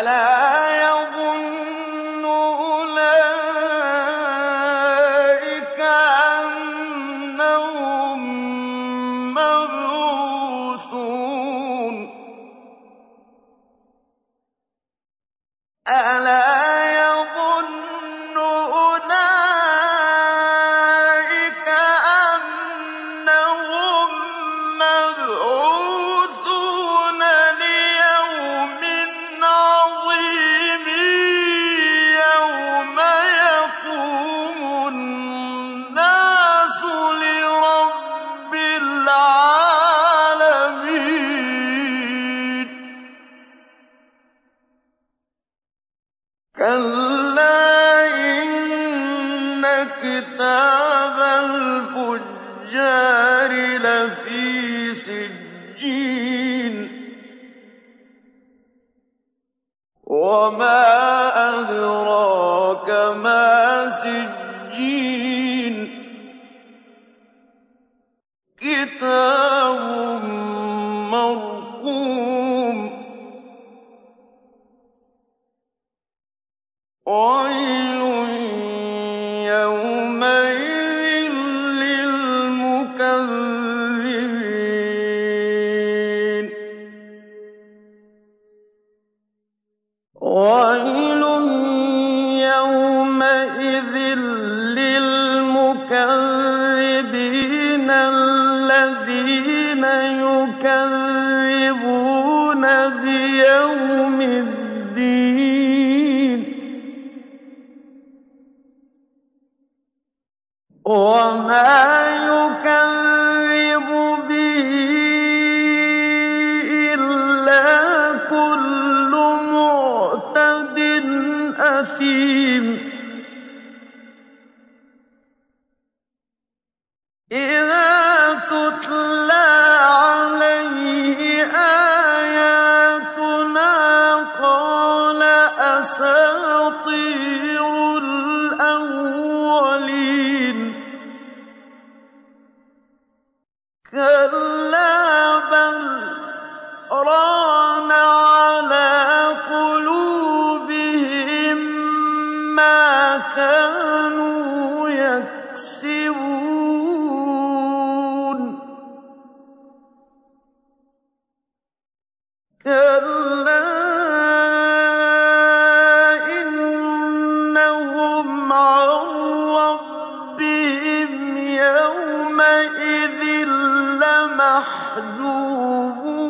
فلا كِتَابٌ مَّرْقُومٌ وَيْلٌ يَوْمَئِذٍ لِّلْمُكَذِّبِينَ ويل يومئذ للمكذبين الذين يكذبون بيوم الدين. وما تَوَكَّلُوا مَّحْزُوبُونَ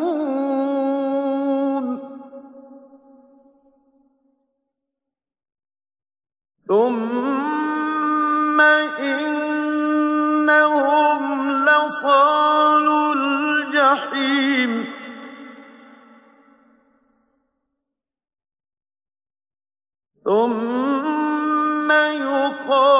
ثُمَّ إِنَّهُمْ لَصَالُو الْجَحِيمِ. ثُمَّ يُقَالُ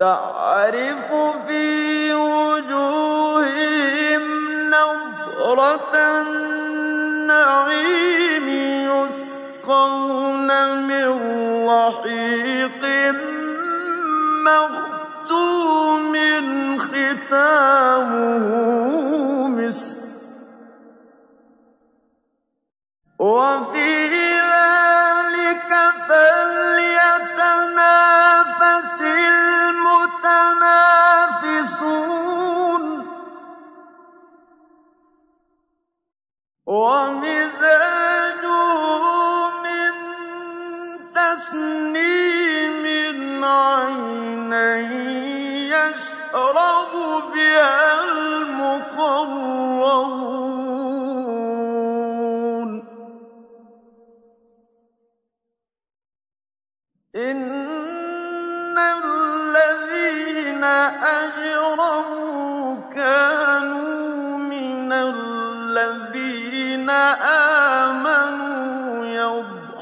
تَعْرِفُ فِي وُجُوهِهِمْ نَضْرَةَ النَّعِيمِ يُسْقَوْنَ مِن رَّحِيقٍ مَّخْتُومٍ خِتَامُهُ مِسْكٌ ۚ. وَفِي وَمِزَاجُهُ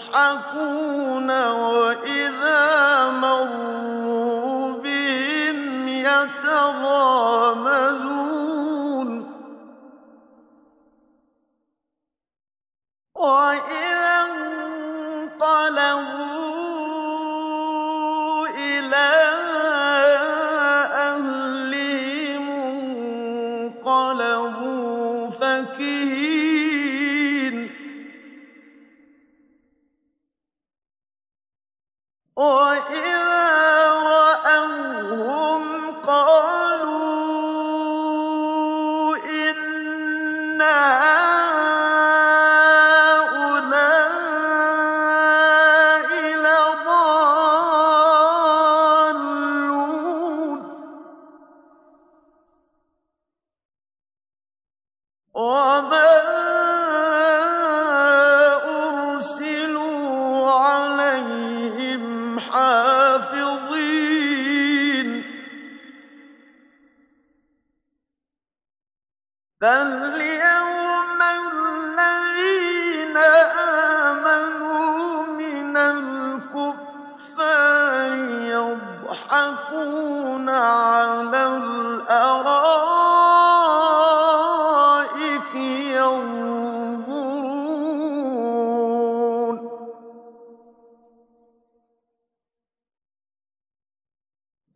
يَضْحَكُونَ وَإِذَا مَرُّوا بِهِمْ يَتَغَامَزُونَ. وَإِذَا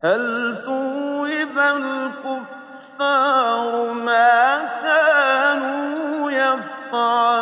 هَلْ ثُوِّبَ الْكُفَّارُ مَا كَانُوا يَفْعَلُونَ؟